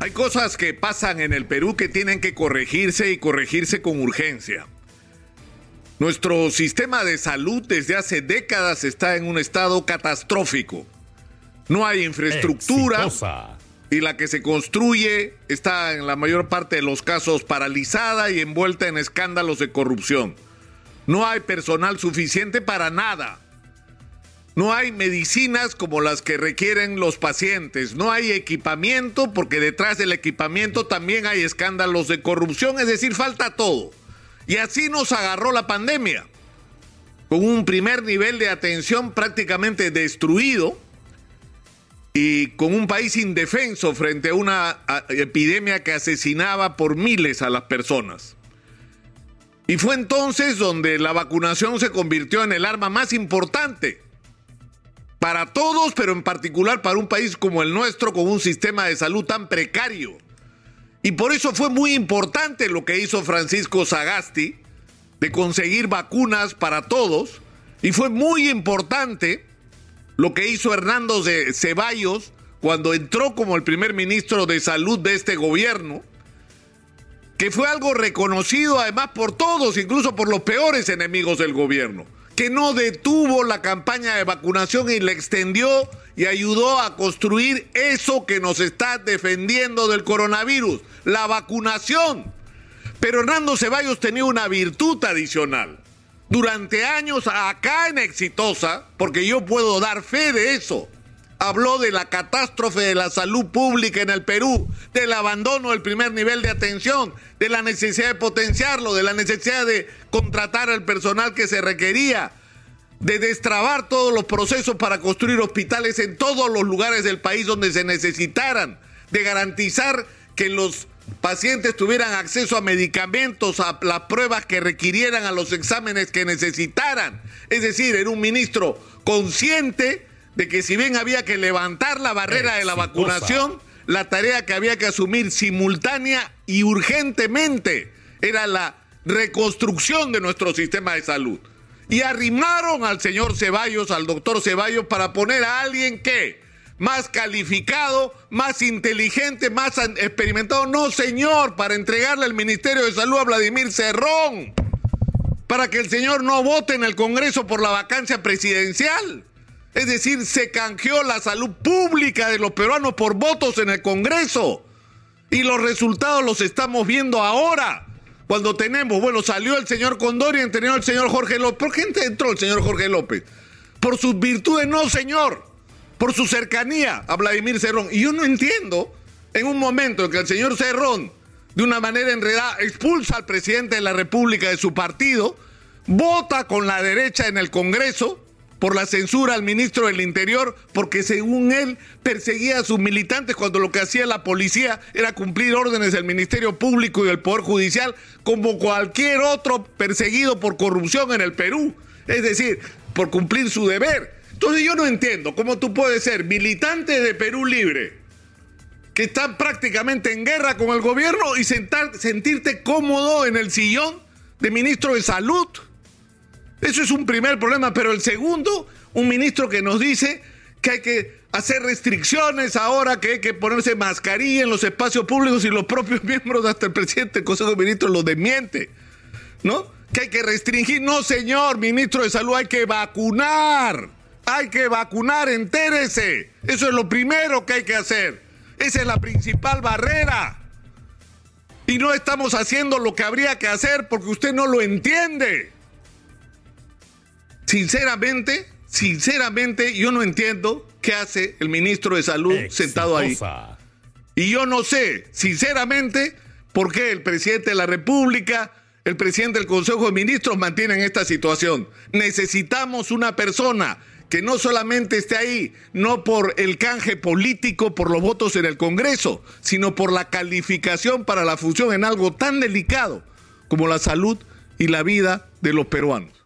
Hay cosas que pasan en el Perú que tienen que corregirse y corregirse con urgencia. Nuestro sistema de salud desde hace décadas está en un estado catastrófico. No hay infraestructura Exitosa. y la que se construye está en la mayor parte de los casos paralizada y envuelta en escándalos de corrupción. No hay personal suficiente para nada. No hay medicinas como las que requieren los pacientes. No hay equipamiento porque detrás del equipamiento también hay escándalos de corrupción. Es decir, falta todo. Y así nos agarró la pandemia. Con un primer nivel de atención prácticamente destruido y con un país indefenso frente a una epidemia que asesinaba por miles a las personas. Y fue entonces donde la vacunación se convirtió en el arma más importante para todos, pero en particular para un país como el nuestro con un sistema de salud tan precario. Y por eso fue muy importante lo que hizo Francisco Sagasti de conseguir vacunas para todos. Y fue muy importante lo que hizo Hernando Ce- Ceballos cuando entró como el primer ministro de salud de este gobierno, que fue algo reconocido además por todos, incluso por los peores enemigos del gobierno, que no detuvo la campaña de vacunación y la extendió y ayudó a construir eso que nos está defendiendo del coronavirus, la vacunación. Pero Hernando Ceballos tenía una virtud adicional. Durante años acá en Exitosa, porque yo puedo dar fe de eso, habló de la catástrofe de la salud pública en el Perú, del abandono del primer nivel de atención, de la necesidad de potenciarlo, de la necesidad de contratar al personal que se requería, de destrabar todos los procesos para construir hospitales en todos los lugares del país donde se necesitaran, de garantizar que los pacientes tuvieran acceso a medicamentos, a las pruebas que requirieran, a los exámenes que necesitaran. Es decir, era un ministro consciente de que si bien había que levantar la barrera de la vacunación, la tarea que había que asumir simultánea y urgentemente era la reconstrucción de nuestro sistema de salud. Y arrimaron al señor Ceballos, al doctor Ceballos, para poner a alguien que más calificado, más inteligente, más experimentado. No, señor, para entregarle el Ministerio de Salud a Vladimir Cerrón. Para que el señor no vote en el Congreso por la vacancia presidencial. Es decir, se canjeó la salud pública de los peruanos por votos en el Congreso. Y los resultados los estamos viendo ahora. Cuando tenemos, bueno, salió el señor Condori entró el señor Jorge López. ¿Por qué entró el señor Jorge López? Por sus virtudes, no, señor. Por su cercanía a Vladimir Cerrón. Y yo no entiendo, en un momento en que el señor Cerrón, de una manera enredada, expulsa al presidente de la República de su partido, vota con la derecha en el Congreso por la censura al ministro del Interior, porque según él perseguía a sus militantes cuando lo que hacía la policía era cumplir órdenes del Ministerio Público y del Poder Judicial, como cualquier otro perseguido por corrupción en el Perú. Es decir, por cumplir su deber. Entonces yo no entiendo cómo tú puedes ser militante de Perú Libre, que está prácticamente en guerra con el gobierno, y sentar- sentirte cómodo en el sillón de ministro de Salud. Eso es un primer problema, pero el segundo, un ministro que nos dice que hay que hacer restricciones ahora, que hay que ponerse mascarilla en los espacios públicos y los propios miembros, hasta el presidente del Consejo de Ministros lo desmiente, ¿no? Que hay que restringir, no señor, ministro de Salud, hay que vacunar, hay que vacunar, entérese, eso es lo primero que hay que hacer, esa es la principal barrera. Y no estamos haciendo lo que habría que hacer porque usted no lo entiende. Sinceramente, sinceramente, yo no entiendo qué hace el ministro de Salud sentado ahí. Y yo no sé, sinceramente, por qué el presidente de la República, el presidente del Consejo de Ministros mantienen esta situación. Necesitamos una persona que no solamente esté ahí, no por el canje político, por los votos en el Congreso, sino por la calificación para la función en algo tan delicado como la salud y la vida de los peruanos.